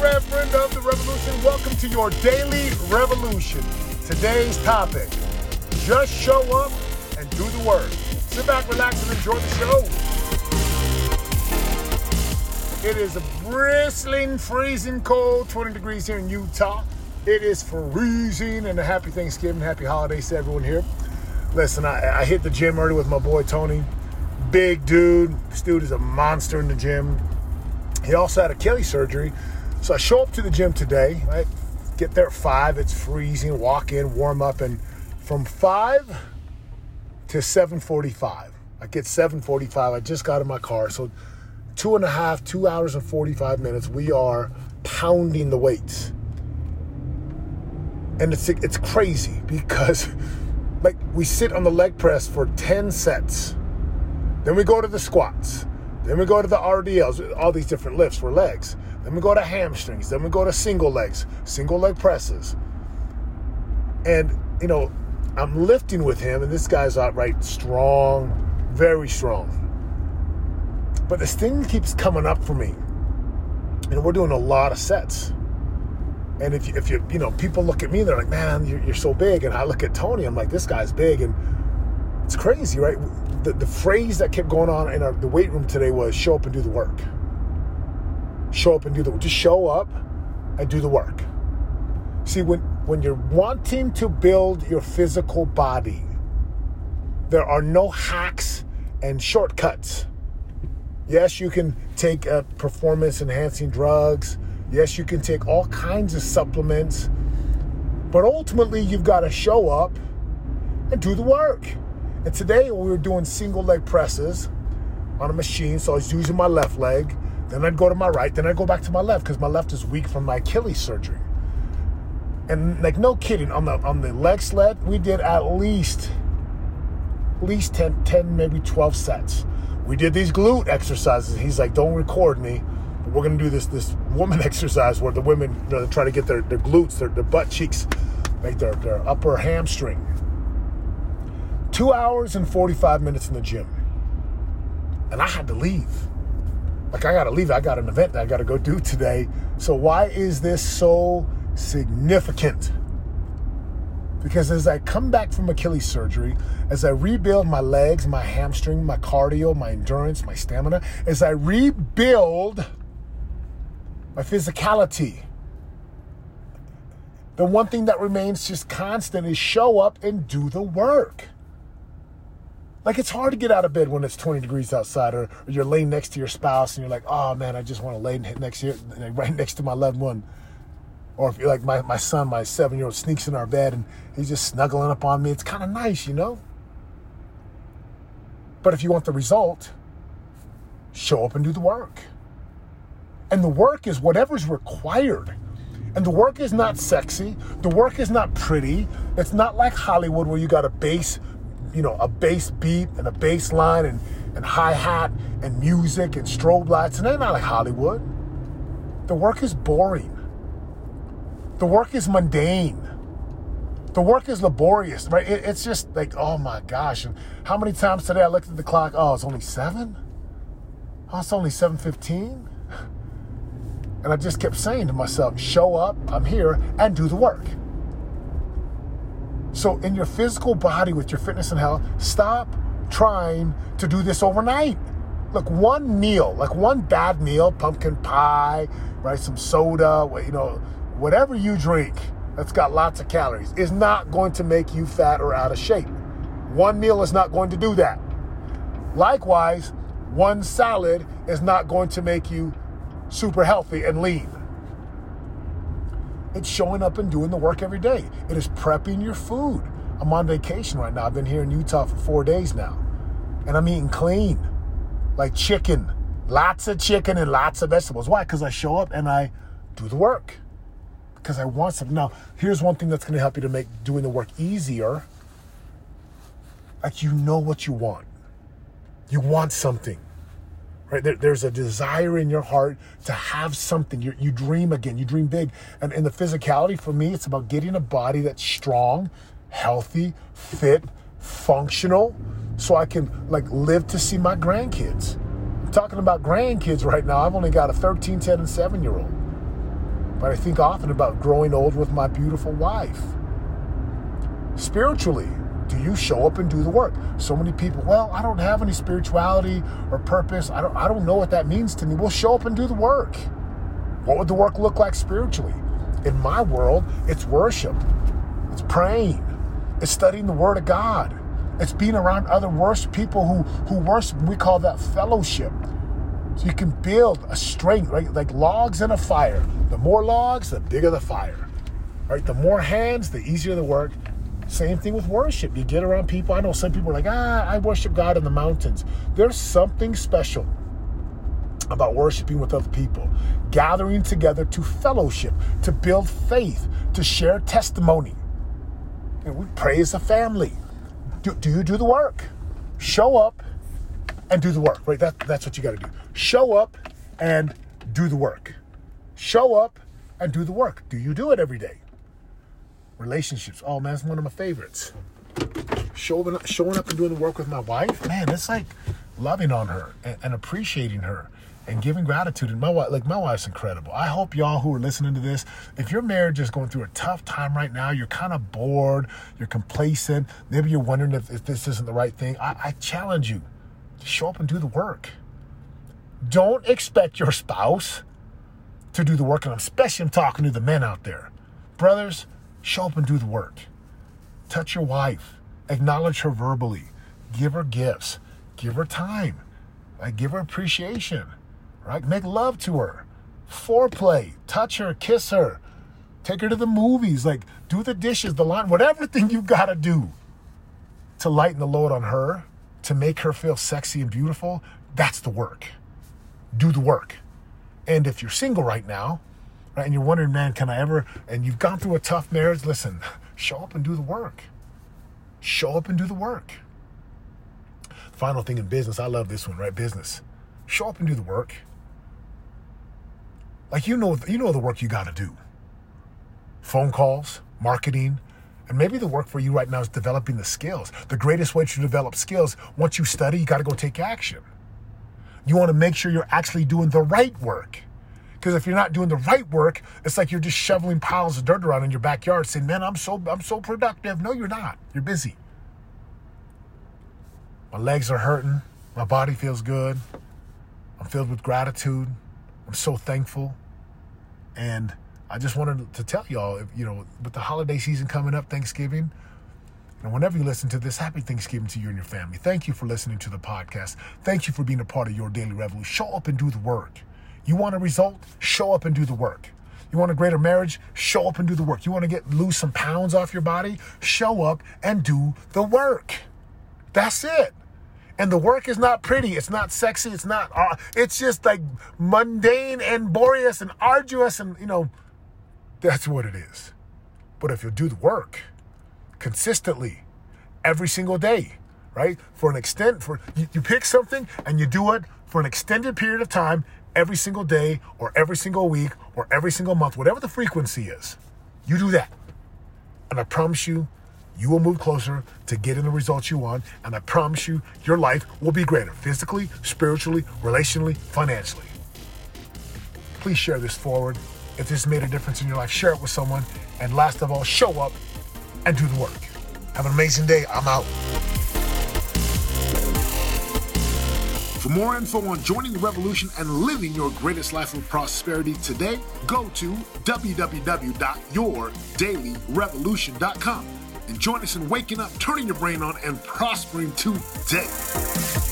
Reverend of the Revolution. Welcome to your daily revolution. Today's topic just show up and do the work. Sit back, relax, and enjoy the show. It is a bristling, freezing cold, 20 degrees here in Utah. It is freezing, and a happy Thanksgiving, happy holidays to everyone here. Listen, I, I hit the gym early with my boy Tony. Big dude. This dude is a monster in the gym. He also had Achilles surgery. So I show up to the gym today, right? Get there at five, it's freezing, walk in, warm up, and from five to 7:45. I get 7:45. I just got in my car. So two and a half, two hours and 45 minutes, we are pounding the weights. And it's it's crazy because like we sit on the leg press for 10 sets. Then we go to the squats. Then we go to the RDLs, all these different lifts for legs. Then we go to hamstrings. Then we go to single legs, single leg presses. And, you know, I'm lifting with him, and this guy's outright strong, very strong. But this thing keeps coming up for me. And we're doing a lot of sets. And if you, if you, you know, people look at me, and they're like, man, you're, you're so big. And I look at Tony, I'm like, this guy's big. And it's crazy, right? The, the phrase that kept going on in our, the weight room today was show up and do the work. Show up and do the work. Just show up and do the work. See, when, when you're wanting to build your physical body, there are no hacks and shortcuts. Yes, you can take uh, performance enhancing drugs Yes, you can take all kinds of supplements, but ultimately you've got to show up and do the work. And today we were doing single leg presses on a machine, so I was using my left leg. Then I'd go to my right, then I'd go back to my left because my left is weak from my Achilles surgery. And like no kidding, on the on the leg sled, we did at least at least 10, 10 maybe 12 sets. We did these glute exercises. He's like, don't record me we're gonna do this this woman exercise where the women you know, try to get their, their glutes, their, their butt cheeks, make their, their upper hamstring. Two hours and 45 minutes in the gym. And I had to leave. Like I gotta leave. I got an event that I gotta go do today. So why is this so significant? Because as I come back from Achilles surgery, as I rebuild my legs, my hamstring, my cardio, my endurance, my stamina, as I rebuild my physicality. The one thing that remains just constant is show up and do the work. Like it's hard to get out of bed when it's 20 degrees outside, or, or you're laying next to your spouse and you're like, oh man, I just want to lay next to right next to my loved one. Or if you're like my, my son, my seven year old sneaks in our bed and he's just snuggling up on me, it's kind of nice, you know? But if you want the result, show up and do the work. And the work is whatever's required. And the work is not sexy. The work is not pretty. It's not like Hollywood where you got a bass, you know, a bass beat and a bass line and, and hi hat and music and strobe lights. And they're not like Hollywood. The work is boring. The work is mundane. The work is laborious, right? It, it's just like, oh my gosh. And how many times today I looked at the clock? Oh, it's only seven? Oh, it's only 7.15? And I just kept saying to myself, show up, I'm here, and do the work. So, in your physical body with your fitness and health, stop trying to do this overnight. Look, one meal, like one bad meal, pumpkin pie, right, some soda, you know, whatever you drink that's got lots of calories, is not going to make you fat or out of shape. One meal is not going to do that. Likewise, one salad is not going to make you super healthy and lean. It's showing up and doing the work every day. It is prepping your food. I'm on vacation right now. I've been here in Utah for four days now. And I'm eating clean, like chicken, lots of chicken and lots of vegetables. Why? Because I show up and I do the work. Because I want something. Now, here's one thing that's going to help you to make doing the work easier. Like you know what you want. You want something right? There, there's a desire in your heart to have something. You, you dream again, you dream big. And in the physicality, for me, it's about getting a body that's strong, healthy, fit, functional, so I can like live to see my grandkids. I'm talking about grandkids right now. I've only got a 13, 10, and 7 year old. but I think often about growing old with my beautiful wife. Spiritually, do you show up and do the work? So many people, well, I don't have any spirituality or purpose. I don't I don't know what that means to me. Well, show up and do the work. What would the work look like spiritually? In my world, it's worship. It's praying. It's studying the word of God. It's being around other worship people who who worship. We call that fellowship. So you can build a strength, right? Like logs in a fire. The more logs, the bigger the fire. Right? The more hands, the easier the work. Same thing with worship. You get around people. I know some people are like, ah, I worship God in the mountains. There's something special about worshiping with other people, gathering together to fellowship, to build faith, to share testimony. And we pray as a family. Do, do you do the work? Show up and do the work, right? That, that's what you got to do. Show up and do the work. Show up and do the work. Do you do it every day? Relationships. Oh man, it's one of my favorites. Showing up, showing up and doing the work with my wife, man, it's like loving on her and, and appreciating her and giving gratitude. And my wife, like my wife's incredible. I hope y'all who are listening to this, if your marriage is going through a tough time right now, you're kind of bored, you're complacent, maybe you're wondering if, if this isn't the right thing. I, I challenge you to show up and do the work. Don't expect your spouse to do the work, and especially I'm talking to the men out there. Brothers, Show up and do the work. Touch your wife. Acknowledge her verbally. Give her gifts. Give her time. Like give her appreciation. Right? Make love to her. Foreplay. Touch her. Kiss her. Take her to the movies. Like do the dishes, the laundry, whatever thing you gotta do to lighten the load on her, to make her feel sexy and beautiful. That's the work. Do the work. And if you're single right now, right? And you're wondering, man, can I ever? And you've gone through a tough marriage. Listen, show up and do the work. Show up and do the work. Final thing in business, I love this one, right? Business. Show up and do the work. Like you know, you know the work you got to do. Phone calls, marketing, and maybe the work for you right now is developing the skills. The greatest way to develop skills, once you study, you got to go take action. You want to make sure you're actually doing the right work. Because if you're not doing the right work, it's like you're just shoveling piles of dirt around in your backyard saying, Man, I'm so I'm so productive. No, you're not. You're busy. My legs are hurting. My body feels good. I'm filled with gratitude. I'm so thankful. And I just wanted to tell y'all, you know, with the holiday season coming up, Thanksgiving, and whenever you listen to this, happy Thanksgiving to you and your family. Thank you for listening to the podcast. Thank you for being a part of your daily revolution. Show up and do the work. You want a result? Show up and do the work. You want a greater marriage? Show up and do the work. You want to get lose some pounds off your body? Show up and do the work. That's it. And the work is not pretty. It's not sexy. It's not. Uh, it's just like mundane and laborious and arduous, and you know, that's what it is. But if you do the work consistently, every single day, right? For an extent, for you, you pick something and you do it for an extended period of time, every single day or every single week or every single month, whatever the frequency is, you do that. And I promise you, you will move closer to getting the results you want. And I promise you, your life will be greater physically, spiritually, relationally, financially. Please share this forward. If this made a difference in your life, share it with someone. And last of all, show up and do the work. Have an amazing day. I'm out. For more info on joining the revolution and living your greatest life of prosperity today, go to www.yourdailyrevolution.com and join us in waking up, turning your brain on, and prospering today.